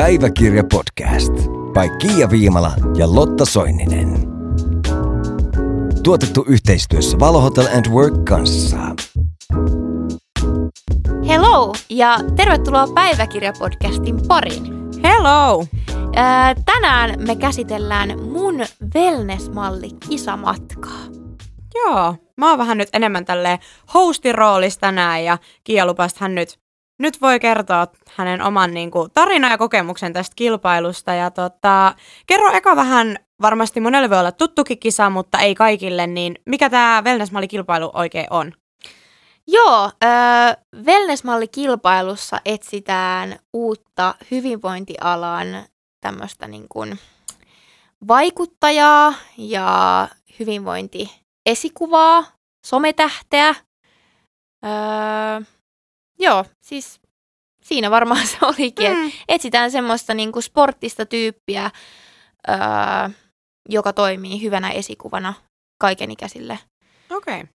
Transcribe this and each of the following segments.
Päiväkirja podcast by Kiia Viimala ja Lotta Soininen. Tuotettu yhteistyössä Valo Hotel and Work kanssa. Hello ja tervetuloa Päiväkirja-podcastin pariin. Hello! Ää, tänään me käsitellään mun wellness-malli kisamatkaa. Joo, mä oon vähän nyt enemmän tälle hostin roolissa tänään ja Kiia lupasi, hän nyt, nyt voi kertoa hänen oman niin kuin, tarinan ja kokemuksen tästä kilpailusta. Ja tota, kerro eka vähän, varmasti monelle voi olla tuttukin kisa, mutta ei kaikille, niin mikä tämä wellness-malli-kilpailu oikein on? Joo, äh, wellness-malli-kilpailussa etsitään uutta hyvinvointialan tämmöistä niin kuin vaikuttajaa ja hyvinvointiesikuvaa, sometähteä. Öö, joo, siis siinä varmaan se olikin, mm. etsitään semmoista niin kuin sporttista tyyppiä, öö, joka toimii hyvänä esikuvana kaikenikäisille. Okei. Okay.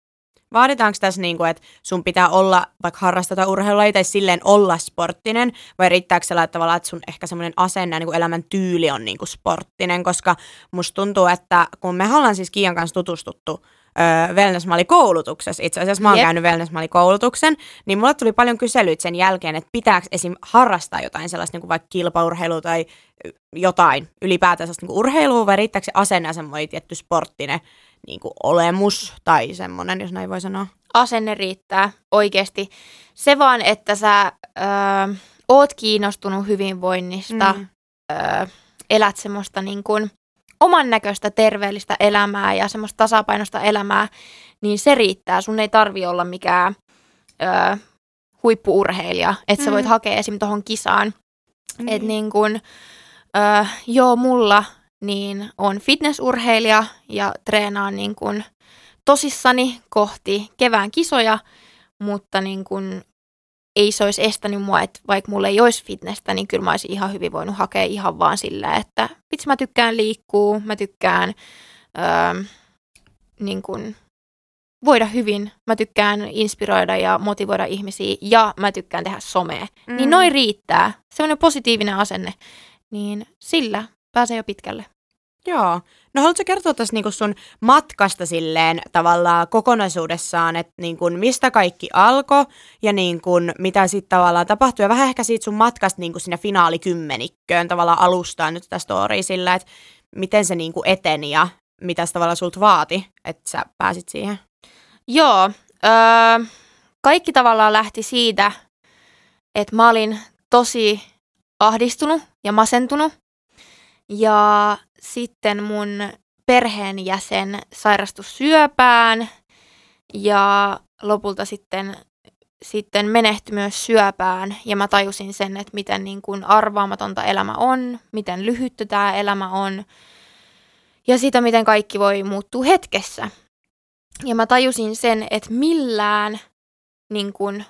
Vaaditaanko tässä, niin kuin, että sun pitää olla vaikka harrastaa urheilua tai silleen olla sporttinen, vai riittääkö se että sun ehkä semmoinen asenne ja niin elämän tyyli on niin kuin sporttinen, koska musta tuntuu, että kun me ollaan siis Kiian kanssa tutustuttu öö, wellness-mallikoulutuksessa, itse asiassa mä oon yep. käynyt wellness-mallikoulutuksen, niin mulle tuli paljon kyselyitä sen jälkeen, että pitääkö esim. harrastaa jotain sellaista niin kuin vaikka kilpaurheilua tai jotain ylipäätään sellaista niin kuin urheilua, vai riittääkö se asenne semmoinen tietty sporttinen niin kuin olemus tai semmoinen, jos näin voi sanoa? Asenne riittää oikeasti. Se vaan, että sä öö, oot kiinnostunut hyvinvoinnista, mm. öö, elät semmoista niin kuin oman näköistä terveellistä elämää ja semmoista tasapainosta elämää, niin se riittää. Sun ei tarvi olla mikään öö, huippuurheilija, että mm. sä voit mm. hakea esim. tuohon kisaan. Mm. Että niin kun, öö, joo, mulla niin on fitnessurheilija ja treenaan niin kun tosissani kohti kevään kisoja, mutta niin kun ei se olisi estänyt mua, että vaikka mulla ei olisi fitnessä, niin kyllä mä olisin ihan hyvin voinut hakea ihan vaan sillä, että vitsi mä tykkään liikkuu, mä tykkään öö, niin kun, voida hyvin, mä tykkään inspiroida ja motivoida ihmisiä ja mä tykkään tehdä somea. Mm. Niin noin riittää, semmoinen positiivinen asenne, niin sillä pääsee jo pitkälle. Joo. No haluatko kertoa tässä niinku sun matkasta silleen tavallaan kokonaisuudessaan, että niinku mistä kaikki alkoi ja niinku mitä sitten tavallaan tapahtui ja vähän ehkä siitä sun matkasta niinku sinne finaalikymmenikköön tavallaan alustaa nyt tästä storia sillä, että miten se niinku eteni ja mitä se tavallaan sulta vaati, että sä pääsit siihen? Joo. Öö, kaikki tavallaan lähti siitä, että mä olin tosi ahdistunut ja masentunut ja sitten mun perheenjäsen sairastui syöpään ja lopulta sitten, sitten menehtyi myös syöpään. Ja mä tajusin sen, että miten niin kuin arvaamatonta elämä on, miten lyhyttä tämä elämä on ja sitä, miten kaikki voi muuttua hetkessä. Ja mä tajusin sen, että millään niin kuin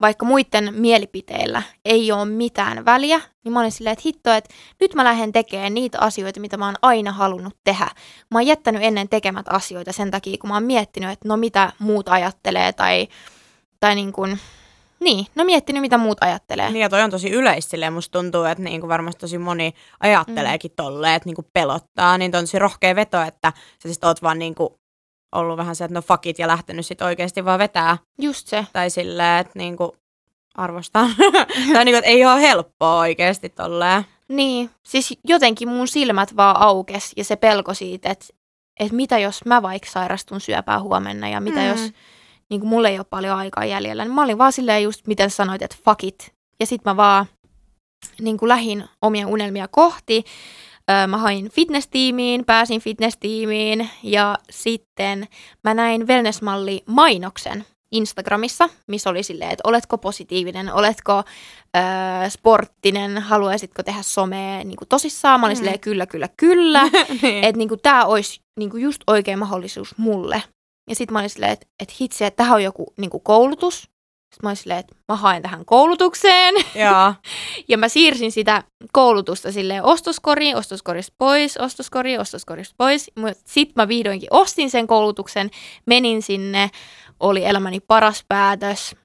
vaikka muiden mielipiteillä ei ole mitään väliä, niin mä olin silleen, että hitto, että nyt mä lähden tekemään niitä asioita, mitä mä oon aina halunnut tehdä. Mä oon jättänyt ennen tekemät asioita sen takia, kun mä oon miettinyt, että no mitä muut ajattelee tai, tai niin kuin, niin, no miettinyt, mitä muut ajattelee. Niin ja toi on tosi yleistä silleen, musta tuntuu, että niin kuin varmasti tosi moni ajatteleekin mm. tolleen, että niin kuin pelottaa, niin on tosi rohkea veto, että sä siis oot vaan niin kuin ollut vähän se, että no fuck it, ja lähtenyt sitten oikeasti vaan vetää. Just se. Tai silleen, että niinku arvostaa. tai niinku, että ei ole helppoa oikeasti tolleen. Niin, siis jotenkin mun silmät vaan aukes ja se pelko siitä, että, että mitä jos mä vaikka sairastun syöpää huomenna ja mitä mm. jos niin mulla ei ole paljon aikaa jäljellä. Niin mä olin vaan silleen just, miten sanoit, että fuck it. Ja sit mä vaan niin lähin omia unelmia kohti mä hain fitnesstiimiin, pääsin fitnesstiimiin ja sitten mä näin wellnessmalli mainoksen Instagramissa, missä oli silleen, että oletko positiivinen, oletko ö, sporttinen, haluaisitko tehdä somea niin kuin tosissaan. Mä olin mm. silleen, kyllä, kyllä, kyllä. niin. Että niin tämä olisi niin kuin just oikea mahdollisuus mulle. Ja sitten mä olin silleen, että, että hitsi, että tähän on joku niin kuin koulutus, sitten mä olin silleen, että mä haen tähän koulutukseen. Joo. ja mä siirsin sitä koulutusta silleen ostoskoriin, ostoskorista pois, ostoskoriin, ostoskorista pois. Sitten mä vihdoinkin ostin sen koulutuksen, menin sinne, oli elämäni paras päätös.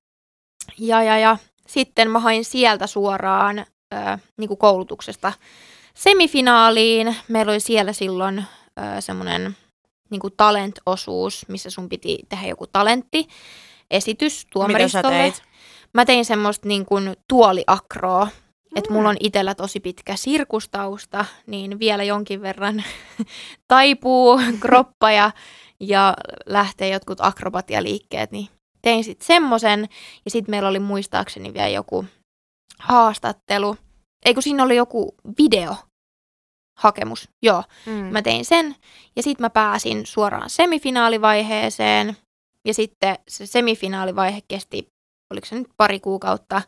Ja, ja, ja sitten mä hain sieltä suoraan ö, niin kuin koulutuksesta semifinaaliin. Meillä oli siellä silloin semmoinen niin talent-osuus, missä sun piti tehdä joku talentti, esitys tuomaristolle. Mitä sä teit? Mä tein semmoista niin kuin tuoliakroa, että mulla on Mm. itsellä tosi pitkä sirkustausta, niin vielä jonkin verran taipuu kroppa ja, ja lähtee jotkut akrobatialiikkeet, niin tein sitten semmoisen. Ja sitten meillä oli muistaakseni vielä joku haastattelu. Ei kun siinä oli joku video hakemus, joo. Mm. Mä tein sen ja sitten mä pääsin suoraan semifinaalivaiheeseen. Ja sitten se semifinaalivaihe kesti, oliko se nyt pari kuukautta.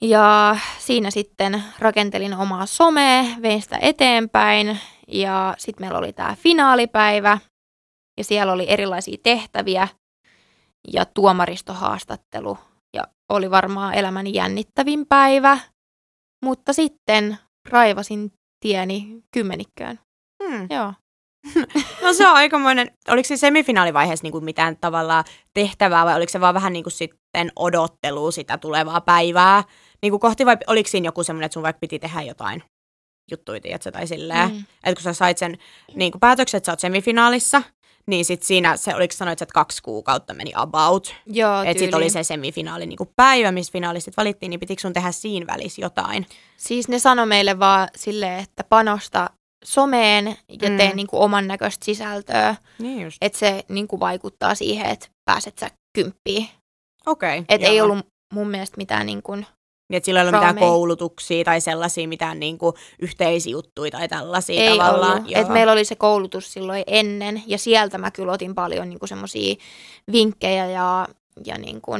Ja siinä sitten rakentelin omaa somea, vein sitä eteenpäin. Ja sitten meillä oli tämä finaalipäivä. Ja siellä oli erilaisia tehtäviä ja tuomaristohaastattelu. Ja oli varmaan elämäni jännittävin päivä. Mutta sitten raivasin tieni kymmenikköön. Mm. Joo. No se on aikamoinen, oliko se semifinaalivaiheessa niin kuin mitään tavallaan tehtävää vai oliko se vaan vähän niin kuin sitten odottelu sitä tulevaa päivää niin kuin kohti vai oliko siinä joku semmoinen, että sun vaikka piti tehdä jotain juttuja, tiedätkö, tai silleen, mm. Että kun sä sait sen niin kuin päätöksen, että sä oot semifinaalissa, niin sit siinä, se, oliko sanoit, että kaksi kuukautta meni about, Joo, että sit oli se semifinaali niin kuin päivä, missä finaalistit valittiin, niin pitikö sun tehdä siinä välissä jotain? Siis ne sanoi meille vaan silleen, että panosta someen ja Mm. tee niinku oman näköistä sisältöä, Niin just. että se niinku vaikuttaa siihen, että pääset sä kymppiin. Okei. Okay, Että ei ollut mun mielestä mitään niinku, Niin, että sillä ei ollut mitään koulutuksia tai sellaisia mitään niinku yhteisjuttuja tai tällaisia ei tavallaan. ollut. Et meillä oli se koulutus silloin ennen ja sieltä mä kyllä otin paljon niinku semmoisia vinkkejä ja, ja niinku,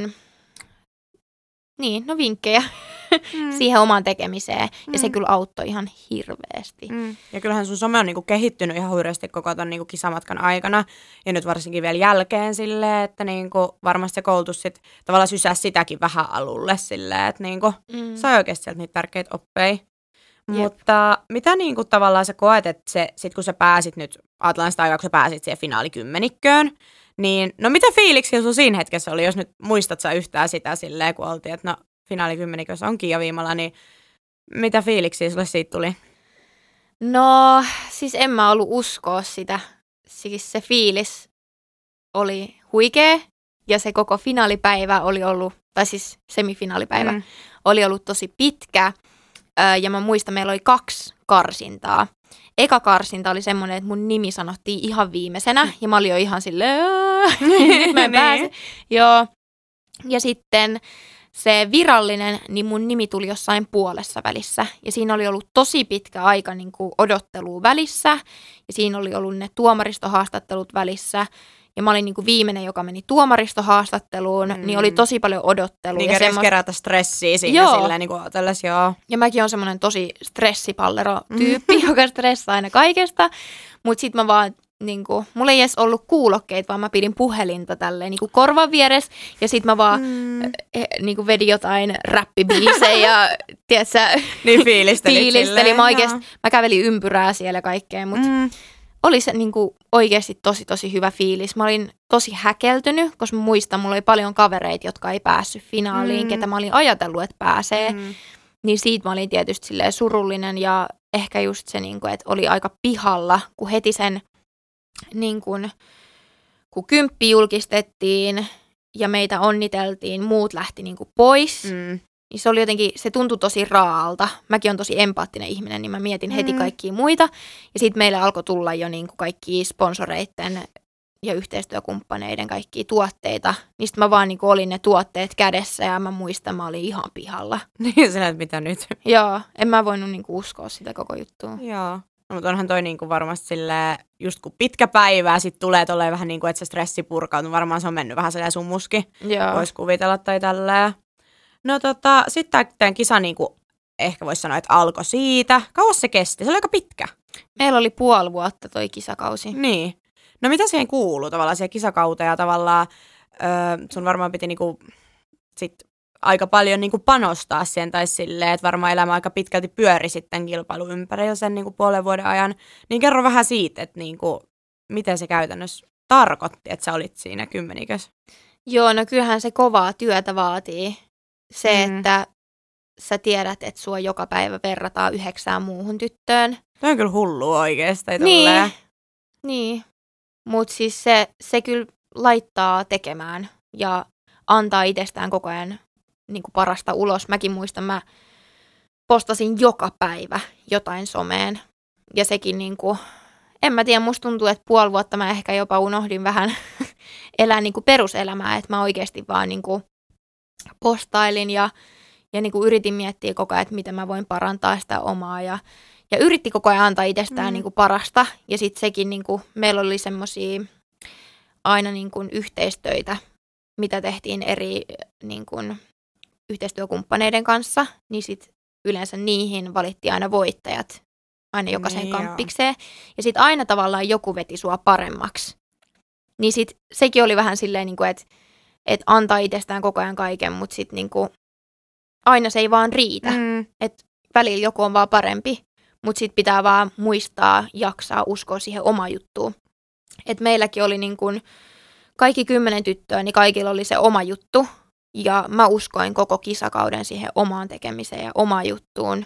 niin, no vinkkejä mm. siihen omaan tekemiseen. Ja se Mm. kyllä auttoi ihan hirveästi. Mm. Ja kyllähän sun some on niinku kehittynyt ihan hurjasti koko ton niinku kisamatkan aikana. Ja nyt varsinkin vielä jälkeen silleen, että niinku varmasti se koulutus sit tavallaan sysää sitäkin vähän alulle silleen, että niinku Mm. sai oikeasti sieltä niitä tärkeitä oppeja. Jep. Mutta mitä niinku tavallaan sä koet, että se, sit kun sä pääsit nyt, ajatellaan sitä aikaa, kun sä pääsit siihen finaalikymmenikköön, niin no mitä fiiliksiä sun siinä hetkessä oli, jos nyt muistat sä yhtään sitä silleen, kun oltiin, että no finaalikymmenikkössä on Kiia Viimala, niin mitä fiiliksiä sulle siitä tuli? No, siis en mä ollut uskoa sitä. Siis se fiilis oli huikea ja se koko finaalipäivä oli ollut, tai siis semifinaalipäivä, mm. Oli ollut tosi pitkä. Ja mä muistan, meillä oli kaksi karsintaa. Eka karsinta oli semmoinen, että mun nimi sanottiin ihan viimeisenä ja mä olin jo ihan silleen, "Aa, nyt mä en Niin. pääse. Joo. Ja sitten se virallinen, niin mun nimi tuli jossain puolessa välissä. Ja siinä oli ollut tosi pitkä aika niin kuin odottelua välissä. Ja siinä oli ollut ne tuomaristohaastattelut välissä. Ja mä olin niin kuin viimeinen, joka meni tuomaristohaastatteluun, mm. niin oli Mm. tosi paljon odottelua. Niin ja, semmoista- kerätä stressiä siinä Joo. silleen niin kuin joo. ja mäkin on semmoinen tosi stressipallero-tyyppi, joka stressaa aina kaikesta. Mutta sit mä vaan, niinku, mulla ei edes ollut kuulokkeita, vaan mä pidin puhelinta tälleen niinku korvan vieressä. Ja sit mä vaan Mm. eh, niinku vedin jotain räppibiisejä ja tiedätkö, Niin fiilistelit fiilistelin. silleen, Mä, oikeasti, mä kävelin ympyrää siellä kaikkea, mutta Mm. Oli se niinku oikeasti tosi tosi hyvä fiilis. Mä olin tosi häkeltynyt, koska mä muistan, mulla oli paljon kavereita, jotka ei päässyt finaaliin, Mm. ketä mä olin ajatellut, että pääsee. Mm. Niin siitä mä olin tietysti silleen surullinen ja ehkä just se, niin kuin, että oli aika pihalla, kun heti sen, niin kuin, kun kymppi julkistettiin ja meitä onniteltiin, muut lähti niin kuin pois. Mm. Niin se oli jotenkin, se tuntui tosi raalta. Mäkin on tosi empaattinen ihminen, niin mä mietin heti Mm. kaikkia muita. Ja sitten meille alkoi tulla jo niin kuin kaikki sponsoreiden ja yhteistyökumppaneiden kaikkia tuotteita. Niin sit mä vaan niin kuin olin ne tuotteet kädessä ja mä muistan, mä olin ihan pihalla. Niin sillä, että mitä nyt. Joo, en mä voinut niinku uskoa sitä koko juttua. Joo. No, mutta onhan toi niinku varmasti sille just kun pitkä päivä sit tulee tolleen vähän niin kuin, että se stressi purkautuu. Varmaan se on mennyt vähän silleen summuski. Joo. Voisi kuvitella tai tälleen. No tota, sitten tämän kisa niinku, ehkä voisi sanoa, että alkoi siitä. Kauas se kesti? Se oli aika pitkä. Meillä oli puoli vuotta toi kisakausi. Niin. No mitä siihen kuuluu tavallaan siihen kisakauteen ja tavallaan öö, sun varmaan piti niinku sit aika paljon niinku panostaa siihen tai silleen, että varmaan elämä aika pitkälti pyöri sitten kilpailu ympärillä sen niinku puolen vuoden ajan. Niin kerro vähän siitä, että niinku, miten se käytännössä tarkoitti, että sä olit siinä kymmenikös. Joo, no kyllähän se kovaa työtä vaatii. Se, Mm. että sä tiedät, että sua joka päivä verrataan yhdeksään muuhun tyttöön. Toi on kyllä hullu oikeesti. Niin, niin. mutta siis se, se kyllä laittaa tekemään ja antaa itsestään koko ajan niin kuin parasta ulos. Mäkin muistan, mä postasin joka päivä jotain someen. Ja sekin niin kuin, en mä tiedä, musta tuntuu, että puoli vuotta mä ehkä jopa unohdin vähän elää niin kuin peruselämää, että mä oikeasti vaan niin kuin postailin ja, ja niin kuin yritin miettiä koko ajan, että miten mä voin parantaa sitä omaa ja, ja yritti koko ajan antaa itsestään mm. niin kuin parasta ja sitten sekin, niin kuin, meillä oli semmoisia aina niin kuin yhteistöitä, mitä tehtiin eri niin kuin, yhteistyökumppaneiden kanssa, niin sit yleensä niihin valittiin aina voittajat aina jokaisen niin kamppikseen. Ja sitten aina tavallaan joku veti sua paremmaksi. Niin sit sekin oli vähän silleen, niin että et antaa itsestään koko ajan kaiken, mutta sitten niin aina se ei vaan riitä. Mm. Että välillä joku on vaan parempi, mutta sitten pitää vaan muistaa, jaksaa, uskoa siihen oma juttuun. Et meilläkin oli niin kuin, kaikki kymmenen tyttöä, niin kaikilla oli se oma juttu. Ja mä uskoin koko kisakauden siihen omaan tekemiseen ja omaan juttuun.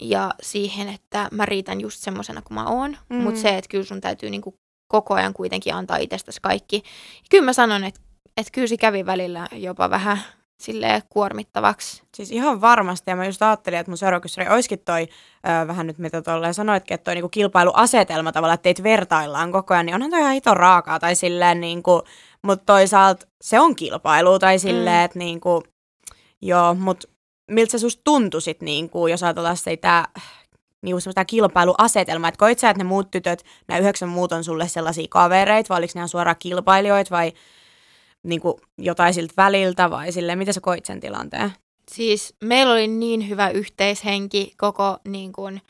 Ja siihen, että mä riitän just semmosena kuin mä oon. Mm. Mutta se, että kyllä sun täytyy niinku koko ajan kuitenkin antaa itsestäsi kaikki. Ja kyllä mä sanon, että, että kyllä se kävi välillä jopa vähän sille kuormittavaksi. Siis ihan varmasti, ja mä just ajattelin, että mun seuraava olisikin toi, ö, vähän nyt mitä tolleen sanoitkin, että toi niinku kilpailuasetelma tavallaan, että teitä vertaillaan koko ajan, niin onhan toi ihan hito raakaa, tai silleen niinku, mutta toisaalta se on kilpailu, tai silleen, mm. että niinku, joo, mutta miltä se susta tuntui sit, niinku, jos ajatellaan sitä niinku semmoista kilpailuasetelmaa, että koit sä, että ne muut tytöt, nämä yhdeksän muut on sulle sellaisia kavereita, vai oliko ne ihan suoraan kilpailijoita, vai niin kuin jotain siltä väliltä vai silleen, miten sä koit sen tilanteen? Siis meillä oli niin hyvä yhteishenki koko niin kuin,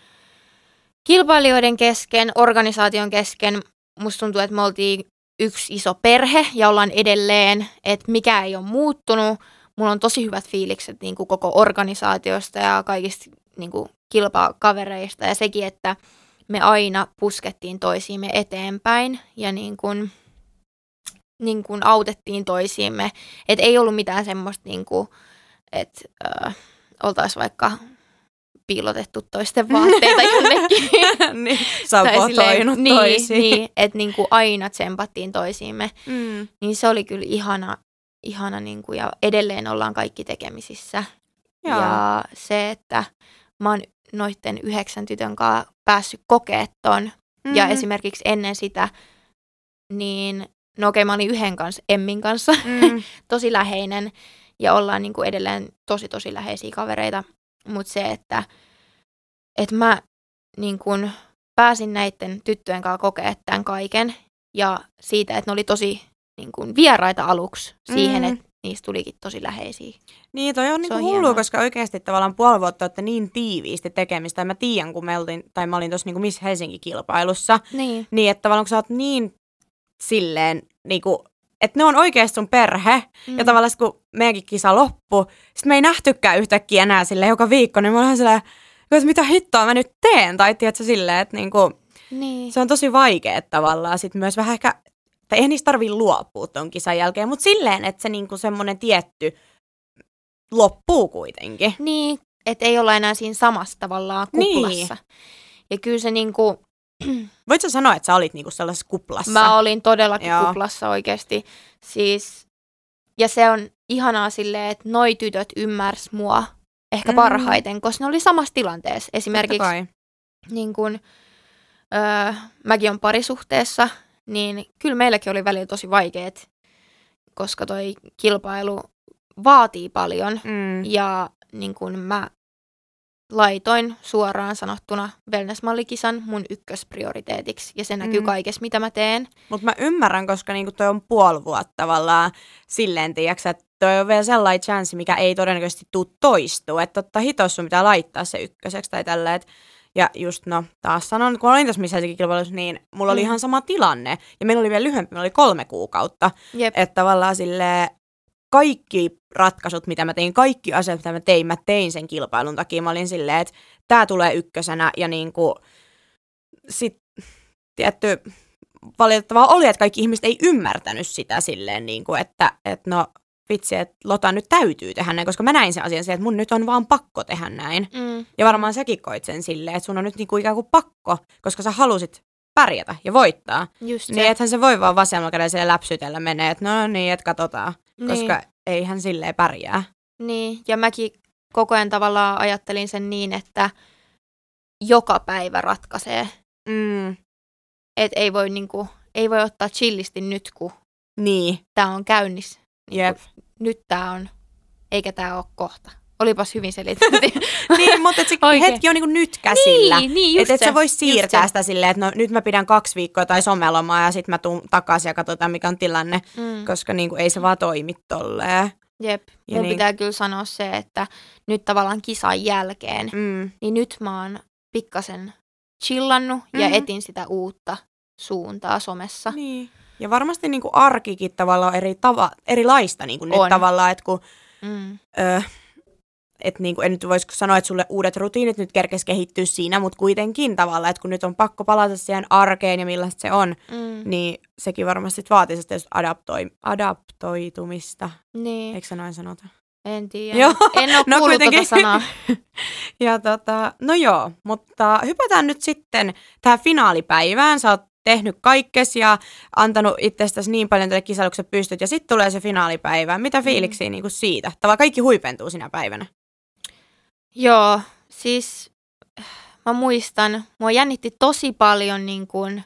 kilpailijoiden kesken, organisaation kesken. Musta tuntuu, että me oltiin yksi iso perhe ja ollaan edelleen, että mikä ei ole muuttunut. Mulla on tosi hyvät fiilikset niin kuin koko organisaatiosta ja kaikista niin kuin, kilpakavereista ja sekin, että me aina puskettiin toisiimme eteenpäin ja niin kuin, niin kuin autettiin toisiimme. Et ei ollut mitään semmoista, niin kuin, että äh, oltaisiin vaikka piilotettu toisten vaatteita jonnekin. niin, sabotoinut niin, toisiin. Niin, että niin kuin aina tsempattiin toisiimme. Mm. Niin se oli kyllä ihana, ihana niin kuin, ja edelleen ollaan kaikki tekemisissä. Joo. Ja se, että mä oon noitten yhdeksän tytön kanssa päässyt kokea ton, mm-hmm. ja esimerkiksi ennen sitä, niin no okei, okay, mä olin yhden kanssa, Emmin kanssa, mm. tosi läheinen ja ollaan niin kuin edelleen tosi tosi läheisiä kavereita. Mutta se, että, että mä niin kuin pääsin näiden tyttöjen kanssa kokea tämän kaiken ja siitä, että ne oli tosi niin kuin vieraita aluksi siihen, mm. että niistä tulikin tosi läheisiä. Niin, toi on niinku hullu, hienoa. koska oikeasti tavallaan puoli vuotta olette niin tiiviisti tekemistä. Ja mä tiedän, kun me oltiin, tai mä olin tuossa niinku Miss Helsinki-kilpailussa. Niin. Niin, että tavallaan kun sä oot niin silleen, niinku, että ne on oikeasti sun perhe. Mm. Ja tavallaan kun meidänkin kisa loppu, sitten me ei nähtykään yhtäkkiä enää sille joka viikko, niin mä olen silleen, että mitä hittoa mä nyt teen? Tai tiedätkö silleen, että niinku, niin. se on tosi vaikea tavallaan. Sitten myös vähän ehkä, tai eihän niistä tarvii luopua ton kisan jälkeen, mutta silleen, että se niinku semmoinen tietty loppuu kuitenkin. Niin, että ei olla enää siinä samassa tavallaan kuplassa. Niin. Ja kyllä se niinku, Voitko sanoa, että sä olit niinku sellaisessa kuplassa? Mä olin todellakin Joo. kuplassa oikeasti. Siis, ja se on ihanaa silleen, että noi tytöt ymmärs mua ehkä mm. parhaiten, koska ne oli samassa tilanteessa. Esimerkiksi niin kun, öö, mäkin on parisuhteessa, niin kyllä meilläkin oli välillä tosi vaikeet, koska toi kilpailu vaatii paljon. Mm. Ja niin kun mä laitoin suoraan sanottuna wellnessmallikisan mun ykkösprioriteetiksi ja se näkyy mm. kaikessa, mitä mä teen. Mutta mä ymmärrän, koska niinku toi on puoli vuotta tavallaan silleen, tiiäks, että toi on vielä sellainen chanssi, mikä ei todennäköisesti tuu toistuu. Että totta hitos sun pitää laittaa se ykköseksi tai tälleen. Ja just no, taas sanon, kun olin tässä missä kilpailussa, niin mulla mm. oli ihan sama tilanne. Ja meillä oli vielä lyhyempi, meillä oli kolme kuukautta. Jep. Että tavallaan sille kaikki ratkaisut, mitä mä tein, kaikki asiat, mitä mä tein, mä tein sen kilpailun takia. Mä olin silleen, että tämä tulee ykkösenä ja niin kuin, sit tietty valitettavaa oli, että kaikki ihmiset ei ymmärtänyt sitä silleen, niin kuin, että, että no vitsi, että Lota nyt täytyy tehdä näin, koska mä näin sen asian silleen, että mun nyt on vaan pakko tehdä näin. Mm. Ja varmaan säkin koit sen silleen, että sun on nyt niinku ikään kuin pakko, koska sä halusit pärjätä ja voittaa. Just se. Niin ethän se voi vaan vasemmalla kädellä läpsytellä menee, että no niin, että katsotaan. Niin. Koska eihän silleen pärjää. Niin, ja mäkin koko ajan tavallaan ajattelin sen niin, että joka päivä ratkaisee. Mm. Että ei voi, niinku, ei voi ottaa chillisti nyt, kun Niin, tämä on käynnissä. jep. Nyt tämä on, eikä tämä ole kohta. Olipas hyvin selitetty. niin, mutta et se Oikein. hetki on niinku nyt käsillä. niin, niin, just Että et se, sä just siirtää se. sitä silleen, että no nyt mä pidän kaksi viikkoa tai somelomaa ja sitten mä tuun takaisin ja katsotaan mikä on tilanne, Mm. koska niinku ei se vaan toimi tolleen. Jep. Ja Mun niin- pitää kyllä sanoa se, että nyt tavallaan kisan jälkeen, Mm. niin nyt mä oon pikkasen chillannut ja Mhm. etin sitä uutta suuntaa somessa. Niin. Ja varmasti niinku arkikin tavallaan on eri tava, erilaista niinku nyt On. tavallaan, että kun Mm. ö, et niinku, en nyt voisi sanoa, että sulle uudet rutiinit nyt kerkes kehittyä siinä, mutta kuitenkin tavallaan, että kun nyt on pakko palata siihen arkeen ja millaista se on, Mm. niin sekin varmasti vaatii sitä adaptoi, adaptoitumista. Niin, Eikö se noin sanota? en tiedä. Joo. En ole No kuullut kuitenkin. tuota sanaa. Ja tota, no joo, mutta hypätään nyt sitten tähän finaalipäivään. Sä oot tehnyt kaikkes ja antanut itsestäsi niin paljon tälle kisailukselle pystyt ja sitten tulee se finaalipäivä. Mitä fiiliksiä mm. niinku siitä? Tavallaan kaikki huipentuu sinä päivänä. Joo, siis mä muistan, mua jännitti tosi paljon niin kuin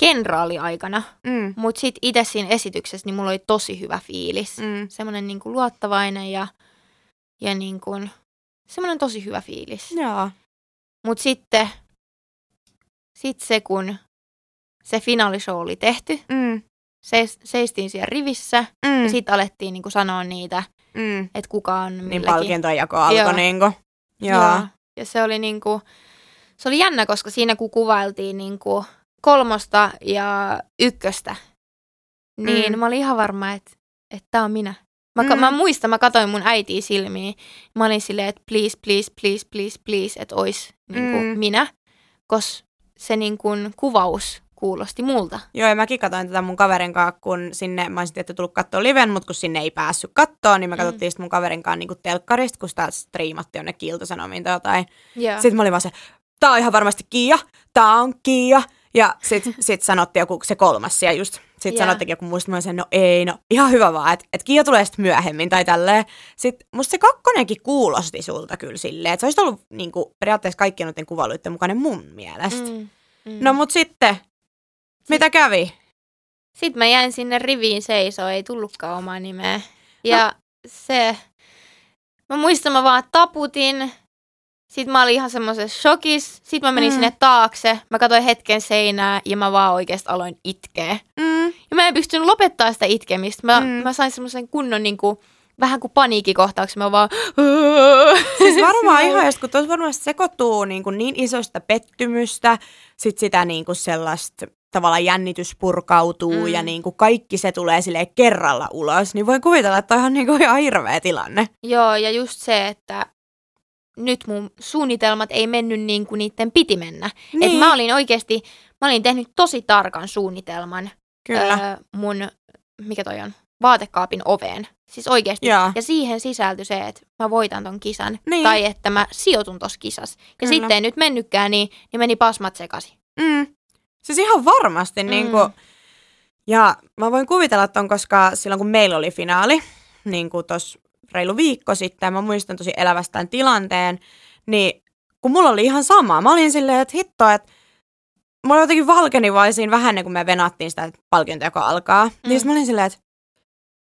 kenraaliaikana, Mm. mutta sitten itse siinä esityksessä niin mulla oli tosi hyvä fiilis. Mm. Semmoinen niin kuin luottavainen ja, ja niin kuin, semmoinen tosi hyvä fiilis. Joo. Mutta sitten sit se, kun se finaalishow oli tehty, Mm. seis, seistiin siellä rivissä Mm. ja sitten alettiin niin kuin sanoa niitä, mm. että kuka on Niin milläkin. palkintojen jako alkoi Joo. niinku. Joo. Joo. Ja se oli niinku, se oli jännä, koska siinä kun kuvailtiin niinku kolmosta ja ykköstä, niin Mm. mä olin ihan varma, että että tää on minä. Mä, Mm. mä muistan, mä katsoin mun äitiä silmiin. Mä olin silleen, että please, please, please, please, please, että ois niinku Mm. minä. Koska se niinku kuvaus kuulosti multa. Joo, ja mäkin katsoin tätä mun kaverin kanssa, kun sinne, mä olisin tietty tullut katsoa liven, mutta kun sinne ei päässyt kattoon, niin me Mm. katsottiin sitten mun kaverin kanssa niin telkkarista, kun sitä striimattiin jonnekin iltasanomiin tai jotain. Joo. Sitten mä olin vaan se, tää on ihan varmasti Kiia, tää on Kiia. Ja sit, sit sanottiin joku se kolmas siellä just. Sitten Joo. sanottiin joku muista, mä sen, no ei, no ihan hyvä vaan, että et Kiia tulee sitten myöhemmin tai tälleen. Sitten musta se kakkonenkin kuulosti sulta kyllä silleen, että se olisi ollut niinku, periaatteessa kaikkien noiden kuvailuiden mukainen mun mielestä. Mm. Mm. Mm. No mut sitten, mitä kävi? Sitten mä jäin sinne riviin seisoo, ei tullutkaan omaa nimeä. Ja no. se, mä muistan mä vaan taputin. Sitten mä olin ihan semmoisessa shokissa. Sitten mä menin Mm. sinne taakse. Mä katsoin hetken seinää ja mä vaan oikeasti aloin itkeä. Mm. Ja mä en pystynyt lopettaa sitä itkemistä. Mä, Mm. mä sain semmoisen kunnon niinku, vähän kuin paniikkikohtauksen. Mä vaan... Siis varmaan ihan, just kun tuossa varmasti sekoittuu niin, kuin niin isosta pettymystä, sit sitä niin kuin sellaista tavallaan jännitys purkautuu mm. Ja niin kuin kaikki se tulee sille kerralla ulos, niin voin kuvitella, että on niin kuin ihan hirveä tilanne. Joo, ja just se, että nyt mun suunnitelmat ei mennyt niin kuin niiden piti mennä. Niin. Et mä olin oikeasti, mä olin tehnyt tosi tarkan suunnitelman Kyllä. Öö, mun, mikä toi on, vaatekaapin oveen. Siis oikeasti. Joo. Ja siihen sisältyi se, että mä voitan ton kisan. Niin. Tai että mä sijoitun tossa kisassa. Ja Kyllä. sitten ei nyt mennytkään, niin, niin meni pasmat sekaisin. Mm. Siis ihan varmasti. Mm. Niin kuin, ja mä voin kuvitella ton, koska silloin kun meillä oli finaali, niin kuin tuossa reilu viikko sitten, mä muistan tosi elävästi tämän tilanteen, niin kun mulla oli ihan sama, mä olin silleen, että hitto, että mulla jotenkin valkeni vaan siinä vähän ennen kuin me venattiin sitä palkintoa, joka alkaa. Mm. Niin mä olin silleen, että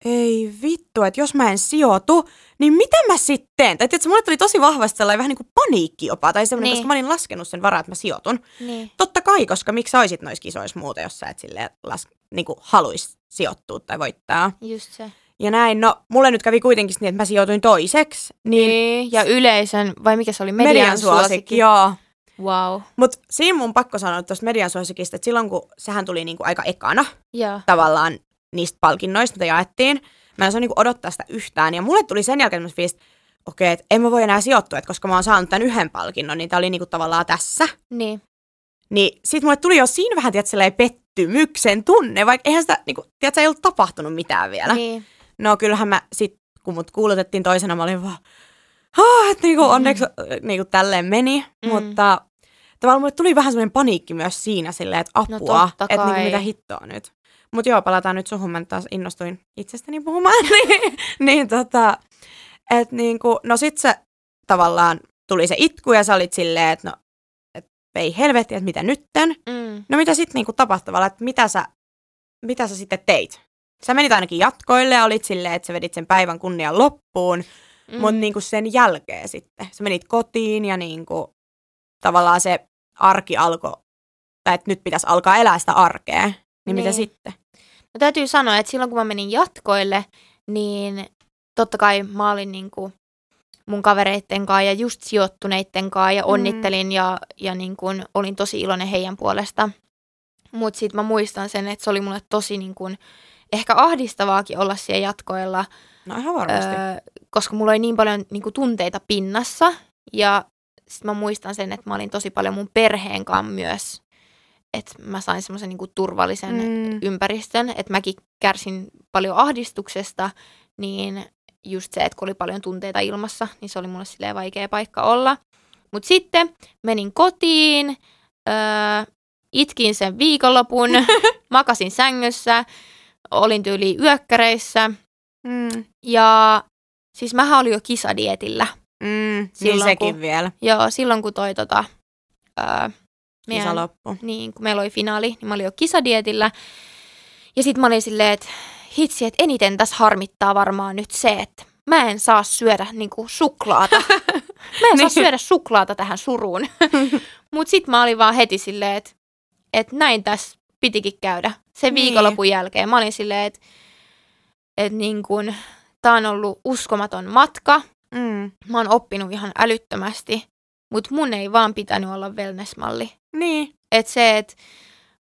ei vittu, että jos mä en sijoitu, niin mitä mä sitten? Tai tiedätkö, mulle tuli tosi vahvasti sellainen vähän niin kuin paniikki jopa, tai semmoinen, Niin. koska mä olin laskenut sen varaa, että mä sijoitun. Niin. Totta kai, koska miksi sä olisit noissa kisoissa muuta, jos sä et silleen las, niin kuin haluis sijoittua tai voittaa. Just se. Ja näin, no mulle nyt kävi kuitenkin niin, että mä sijoituin toiseksi, niin, Niin. Ja yleisön, vai mikä se oli, median, median suosikki, joo. Wow. Mutta siinä mun pakko sanoa tuosta median suosikista, että silloin kun sehän tuli niinku aika ekana Joo. tavallaan niistä palkinnoista, mitä jaettiin, mä en saa niinku odottaa sitä yhtään. Ja mulle tuli sen jälkeen semmoista fiilistä, okei, että en mä voi enää sijoittua, että koska mä oon saanut tämän yhden palkinnon, niin tää oli niinku tavallaan tässä. Niin. Niin sit mulle tuli jo siinä vähän, tiedät, sellainen pettymyksen tunne, vaikka eihän sitä, niinku, tiedät, ei ollut tapahtunut mitään vielä. Niin. No kyllähän mä sit, kun mut kuulutettiin toisena, mä olin vaan, ah, että niinku onneksi mm. niinku tälleen meni, mm. mutta tavallaan mulle tuli vähän semmoinen paniikki myös siinä silleen, että No apua, totta että niinku mitä hittoa nyt. Mutta joo, palataan nyt suhun, mä nyt taas innostuin itsestäni puhumaan, niin, niin tota, että niinku, no sit se tavallaan tuli se itku ja sä olit silleen, että no, et ei helvetti, että mitä nytten. Mm. No mitä sitten niinku tapahtui tavallaan, että mitä sä, mitä sä sitten teit? Sä menit ainakin jatkoille ja olit silleen, että sä vedit sen päivän kunnian loppuun, mm. mutta niinku sen jälkeen sitten. Sä menit kotiin ja niinku, tavallaan se arki alkoi, tai että nyt pitäisi alkaa elää sitä arkea. Niin, niin. mitä sitten? No täytyy sanoa, että silloin kun mä menin jatkoille, niin totta kai mä olin niinku mun kavereitten kanssa ja just sijoittuneitten kanssa ja Mm. onnittelin ja, ja niin kuin olin tosi iloinen heidän puolesta. Mutta sitten mä muistan sen, että se oli mulle tosi niin kuin, ehkä ahdistavaakin olla siellä jatkoilla, No ihan varmasti. öö, koska mulla oli niin paljon niin kuin, tunteita pinnassa. Ja sitten mä muistan sen, että mä olin tosi paljon mun perheen kanssa myös. Että mä sain semmoisen niin turvallisen Mm. ympäristön, että mäkin kärsin paljon ahdistuksesta, niin just se, että kun oli paljon tunteita ilmassa, niin se oli mulle silleen vaikea paikka olla. Mutta sitten menin kotiin, öö, itkin sen viikonlopun, makasin sängyssä, olin tyyli yökkäreissä Mm. ja siis mähän olin jo kisadietillä. Mm. Niin Silloin, sekin kun- vielä. Joo, silloin kun toi tota, öö, Kisa loppu. niin, kun meillä oli finaali, niin mä olin jo kisadietillä. Ja sitten mä olin silleen, että hitsi, että eniten tässä harmittaa varmaan nyt se, että mä en saa syödä niinku suklaata. Mä en saa Niin. syödä suklaata tähän suruun. Mutta sitten mä olin vaan heti silleen, että, että näin tässä pitikin käydä. Sen Niin. viikonlopun jälkeen mä olin silleen, että, että niin kun, tää on ollut uskomaton matka. Mm. Mä oon oppinut ihan älyttömästi, mutta mun ei vaan pitänyt olla wellness-malli. Niin. Että se, että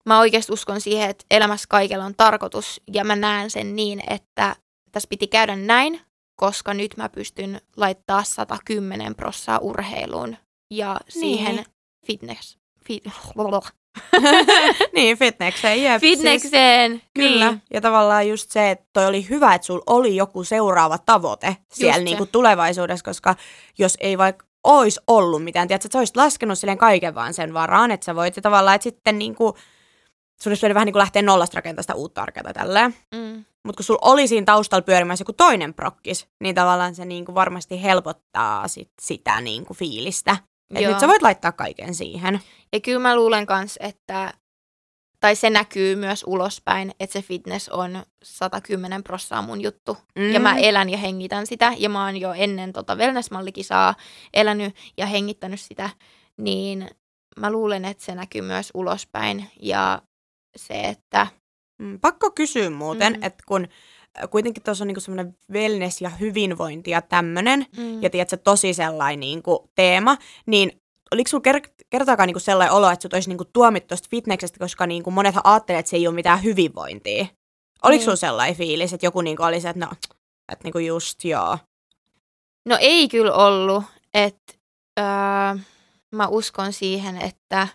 mä oikeasti uskon siihen, että elämässä kaikella on tarkoitus ja mä näen sen niin, että tässä piti käydä näin, koska nyt mä pystyn laittaa 110 prossaa urheiluun ja siihen Niin. fitness, fit, niin, fitnekseen, jep. Siis, fitnesseen. kyllä. Niin. Ja tavallaan just se, että toi oli hyvä, että sulla oli joku seuraava tavoite siellä se. niinku tulevaisuudessa, koska jos ei vaikka olisi ollut mitään, tiedätkö, että sä olisit laskenut silleen kaiken vaan sen varaan, että sä voit ja tavallaan, että sitten niinku, sun olisi vähän niin kuin lähteä nollasta rakentamaan sitä uutta arkea tai tälleen. Mm. Mutta kun sulla oli siinä taustalla pyörimässä joku toinen prokkis, niin tavallaan se niinku varmasti helpottaa sit sitä niinku fiilistä. Et Joo. nyt sä voit laittaa kaiken siihen. Ja kyllä mä luulen kans, että tai se näkyy myös ulospäin, että se fitness on 110 prossaa mun juttu. Mm. Ja mä elän ja hengitän sitä, ja mä oon jo ennen tota wellness-mallikisaa elänyt ja hengittänyt sitä, niin mä luulen, että se näkyy myös ulospäin. Ja se, että Mm, Pakko kysyä muuten, Mm. mm. että kun äh, kuitenkin tuossa on niinku semmoinen wellness ja hyvinvointi ja tämmöinen, mm, ja tiedätkö, tosi sellainen niinku teema, niin oliko sulla ker- kertaakaan niinku sellainen olo, että sut olisi niinku tuomittu tuosta fitneksestä, koska niinku monethan ajattelee, että se ei ole mitään hyvinvointia. Oliko Niin. sulla sellainen fiilis, että joku niinku oli se, että no, että niinku just joo. no ei kyllä ollut, että öö, mä uskon siihen, että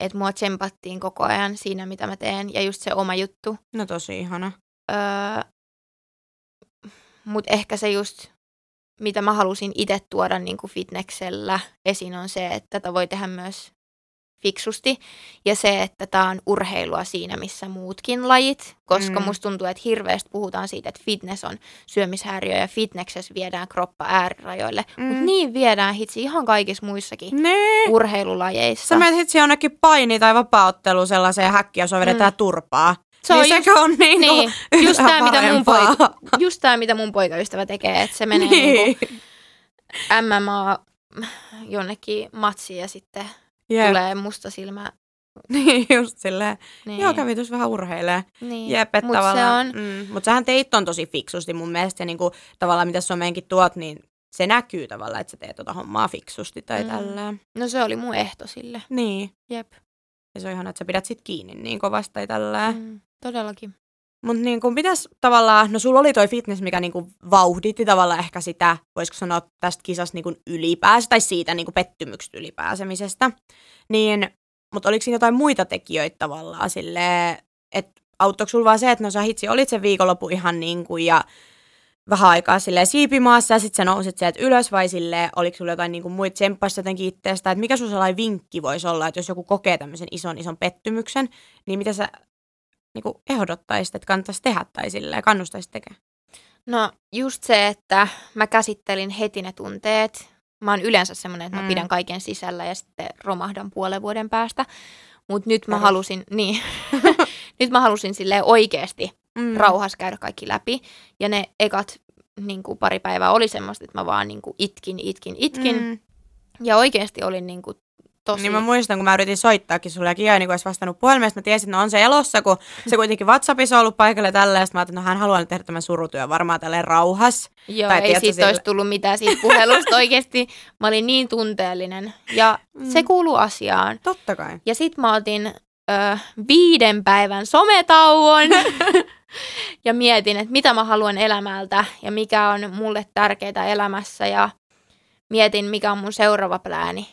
että mua tsempattiin koko ajan siinä, mitä mä teen, ja just se oma juttu. No tosi ihana. Öö, Mutta ehkä se just, mitä mä halusin itse tuoda niin kuin fitneksellä esiin, on se, että tätä voi tehdä myös fiksusti. Ja se, että tämä on urheilua siinä, missä muutkin lajit. Koska Mm. musta tuntuu, että hirveästi puhutaan siitä, että fitness on syömishäiriö ja fitneksessä viedään kroppa äärirajoille. Mm. Mutta niin viedään hitsi ihan kaikissa muissakin Nee. urheilulajeissa. Sä menet hitsi jonnekin paini- tai vapaaotteluun sellaiseen häkkiä, jos vedetään Mm. turpaa. Se on niin just- on niinku niin, just tämä, mitä mun, poika, just tää, mitä mun poikaystävä tekee, että se menee niin. niin. MMA jonnekin matsiin ja sitten Jep. tulee musta silmä. Niin, just silleen. Niin. Joo, kävi tuossa vähän urheilee. Niin. Jep, Mut se tavallaan. on, Mm, mutta sähän teit ton tosi fiksusti mun mielestä. Ja niinku, tavallaan mitä Suomeenkin tuot, niin se näkyy tavallaan, että sä teet tota hommaa fiksusti tai Mm. tällä. no se oli mun ehto sille. Niin. Jep. Ja se on ihana, että sä pidät sit kiinni niin kovasti tai tällä. Mm. Todellakin. Mutta niinku, pitäis tavallaan, no sulla oli toi fitness, mikä niinku vauhditti tavallaan ehkä sitä, voisiko sanoa tästä kisasta niinku ylipäänsä, tai siitä niinku pettymyksestä ylipääsemisestä. Niin, mutta oliko siinä jotain muita tekijöitä tavallaan silleen, että auttoiko sulla vaan se, että no sä hitsi olit sen viikonloppu ihan niin kuin ja vähän aikaa silleen siipimaassa ja sitten sä nousit sieltä ylös vai silleen, oliko sulla jotain niin kuin muita tsemppaista jotenkin itteestä, että mikä sun sellainen vinkki voisi olla, että jos joku kokee tämmöisen ison ison pettymyksen, niin mitä sä niin kuin ehdottaisit, että kannattaisi tehdä tai silleen, kannustaisit tekemään? No just se, että mä käsittelin heti ne tunteet. Mä oon yleensä semmoinen, että mä Mm. pidän kaiken sisällä ja sitten romahdan puolen vuoden päästä. Mutta nyt mä halusin, niin, nyt mä halusin silleen oikeasti Mm. rauhassa käydä kaikki läpi. Ja ne ekat niin kuin pari päivää oli semmoista, että mä vaan niin kuin itkin, itkin, itkin. Mm. Ja oikeasti olin niin kuin tosi... Niin mä muistan, kun mä yritin soittaakin sulle ja Kia niin olisi vastannut puhelimeen, mä tiesin, että no on se elossa, kun se kuitenkin WhatsAppissa on ollut paikalle ja tälleen, mä ajattelin, että no hän haluaa tehdä tämän surutyön varmaan tälleen rauhas. Joo, Tai ei tiedätkö, siitä sille- olisi tullut mitään siitä puhelusta oikeasti. Mä olin niin tunteellinen ja Mm. se kuuluu asiaan. Totta kai. Ja sit mä otin ö, viiden päivän sometauon ja mietin, että mitä mä haluan elämältä ja mikä on mulle tärkeää elämässä ja mietin, mikä on mun seuraava plääni.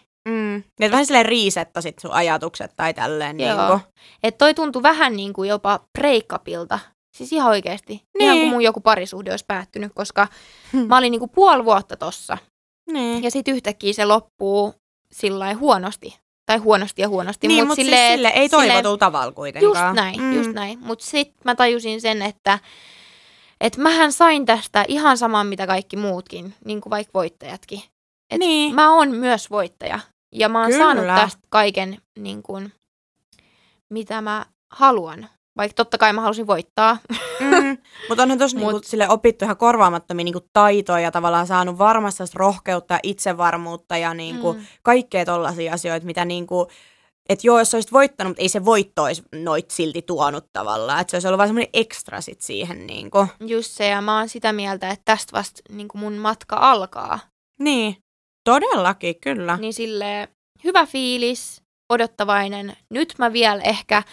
Niin, vähän silleen riisettasit sun ajatukset tai tälleen. Niin Joo. kuin. Että toi tuntui vähän niin kuin jopa breakupilta. Siis ihan oikeasti. Niin. Ihan Niin. kuin mun joku parisuhde olisi päättynyt, koska Hmm. mä olin niin kuin puoli vuotta tossa. Niin. Ja sitten yhtäkkiä se loppuu sillä huonosti. Tai huonosti ja huonosti. Niin, mut mutta silleen, siis sille ei silleen- toivotulla tavalla kuitenkaan. Just näin, mm. just näin. Mutta sitten mä tajusin sen, että et mähän sain tästä ihan saman, mitä kaikki muutkin, niin kuin vaikka voittajatkin. Et Niin. Mä oon myös voittaja. Ja mä oon Kyllä. saanut tästä kaiken, niin kuin, mitä mä haluan. Vaikka totta kai mä halusin voittaa. Mm. Mutta onhan tuossa Mut- niinku, sille opittu ihan korvaamattomia niinku taitoja ja tavallaan saanut varmasti rohkeutta ja itsevarmuutta ja niinku Mm. kaikkea tollaisia asioita, mitä niinku, että joo, jos olisit voittanut, mutta ei se voitto olisi noit silti tuonut tavallaan. Että se olisi ollut vaan semmoinen ekstra sit siihen niinku. Just se, ja mä oon sitä mieltä, että tästä vasta niin kuin mun matka alkaa. Niin, todellakin, kyllä. Niin sille hyvä fiilis, odottavainen. Nyt mä vielä ehkä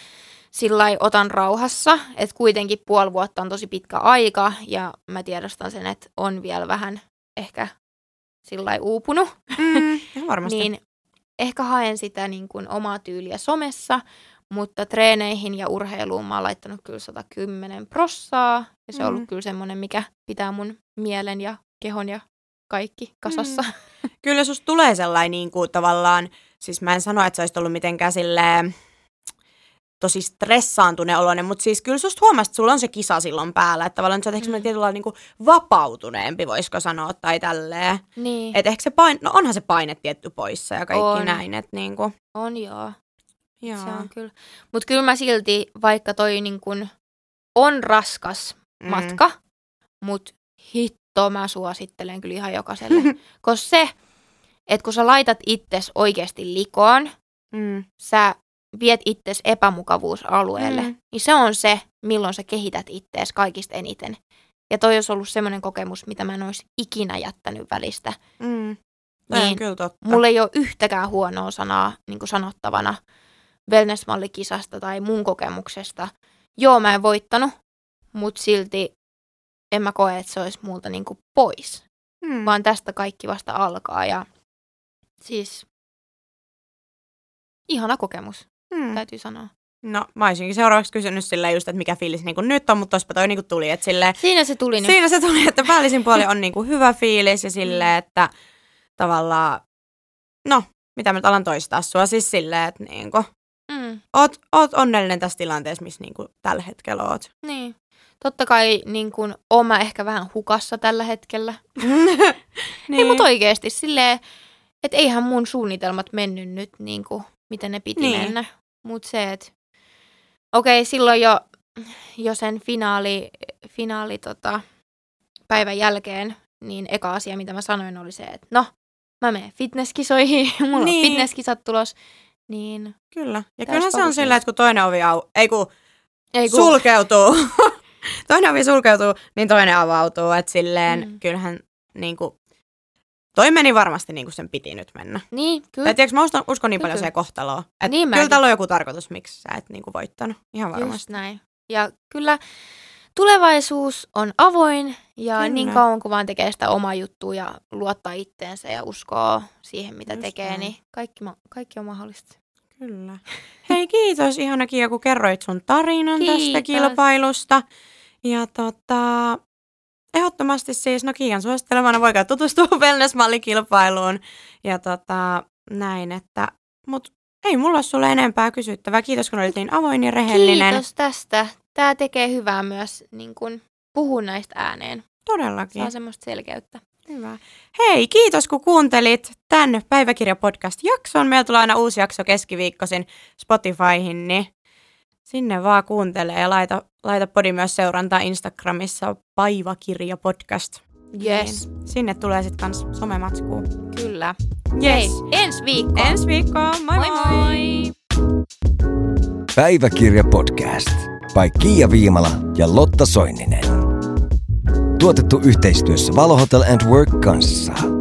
sillä otan rauhassa, että kuitenkin puoli vuotta on tosi pitkä aika ja mä tiedostan sen, että on vielä vähän ehkä sillä uupunut. Mm, varmasti. Niin ehkä haen sitä niin kuin omaa tyyliä somessa, mutta treeneihin ja urheiluun mä oon laittanut kyllä 110 prossaa. Ja se on Mm. ollut kyllä semmoinen, mikä pitää mun mielen ja kehon ja kaikki kasassa. Mm. Kyllä susta tulee sellainen niin kuin, tavallaan, siis mä en sano, että sä olisit ollut mitenkään silleen, tosi stressaantuneen oloinen, mutta siis kyllä susta huomasi, että sulla on se kisa silloin päällä, että tavallaan sä oot ehkä Mm. tietyllä lailla niin kuin vapautuneempi, voisiko sanoa, tai tälleen. Niin, Että ehkä se paine, no onhan se paine tietty poissa ja kaikki On. näin, että niin kuin, on joo. joo. Se on kyllä. Mutta kyllä mä silti, vaikka toi niin kun on raskas Mm. matka, mutta hitto mä suosittelen kyllä ihan jokaiselle. Koska se, että kun sä laitat itses oikeasti likoon, Mm. sä viet itses epämukavuusalueelle, Mm. niin se on se, milloin sä kehität ittees kaikista eniten. Ja toi olisi ollut semmoinen kokemus, mitä mä en olisi ikinä jättänyt välistä. Mm. On Niin, kyllä totta. Mulla ei ole yhtäkään huonoa sanaa niin kuin sanottavana wellnessmallikisasta tai mun kokemuksesta. Joo, mä en voittanut, mutta silti en mä koe, että se olisi multa niin kuin pois. mm. Vaan tästä kaikki vasta alkaa ja siis ihana kokemus, mm. täytyy sanoa. No mä olisinkin seuraavaksi kysynyt silleen just, että mikä fiilis niin kuin nyt on, mutta tospa toi niin kuin tuli, että silleen, Siinä se tuli nyt. Siinä se tuli, että päällisin puoli on niinku hyvä fiilis ja silleen, että tavallaan, no, mitä mä nyt alan toistaa sua, siis silleen, että niinku, Mm, oot, oot onnellinen tässä tilanteessa, missä niinku tällä hetkellä oot. niin. Totta kai niin kun, oon mä ehkä vähän hukassa tällä hetkellä. niin. Ei, mutta oikeasti silleen, että eihän mun suunnitelmat mennyt nyt niin kuin, miten ne piti Niin. mennä. Mutta se, että okei, silloin jo, jo sen finaali, finaali tota, päivän jälkeen, niin eka asia, mitä mä sanoin, oli se, että no, mä menen fitnesskisoihin, mulla Niin. on fitnesskisat tulos, niin Kyllä. Ja kyllähän se on silleen, että kun toinen ovi au, ei kun ei kun, sulkeutuu, toinen ovi sulkeutuu, niin toinen avautuu, että silleen, Mm. kyllähän niinku, toi meni varmasti niin kuin sen piti nyt mennä. Niin, kyllä. Tai tiedätkö, mä uskon, uskon niin Kyllä, paljon kyllä. siihen kohtaloon. Että Niin kyllä mäkin. tällä on joku tarkoitus, miksi sä et niinku voittanut. Ihan Just varmasti. näin. Ja kyllä tulevaisuus on avoin ja Kyllä. niin kauan kun vaan tekee sitä omaa juttua ja luottaa itteensä ja uskoo siihen, mitä Just tekee, näin. niin kaikki, ma- kaikki on mahdollista. Kyllä. Hei kiitos ihana Kiia, kun kerroit sun tarinan tästä Kiitos. kilpailusta. Ja tota, ehdottomasti siis, no Kiian suosittelemana voi käydä tutustua wellness-mallikilpailuun. Ja tota, näin, että, mut ei mulla ole sulle enempää kysyttävää. Kiitos, kun olit niin avoin ja rehellinen. Kiitos tästä. Tämä tekee hyvää myös niin kun, puhua näistä ääneen. Todellakin. Saa semmoista selkeyttä. Hyvä. Hei, kiitos kun kuuntelit tämän Päiväkirja-podcast-jakson. Meillä tulee aina uusi jakso keskiviikkoisin Spotifyhin, niin sinne vaan kuuntele ja laita, laita podi myös seurantaa Instagramissa Päiväkirja-podcast. Yes. Niin sinne tulee sitten kans somematskuu. Kyllä. Yes. Hei, ensi viikko. Ensi viikkoa, moi moi! moi, moi. Päiväkirja podcast by Kiia Viimala ja Lotta Soininen. Tuotettu yhteistyössä Valo Hotel and Work kanssa.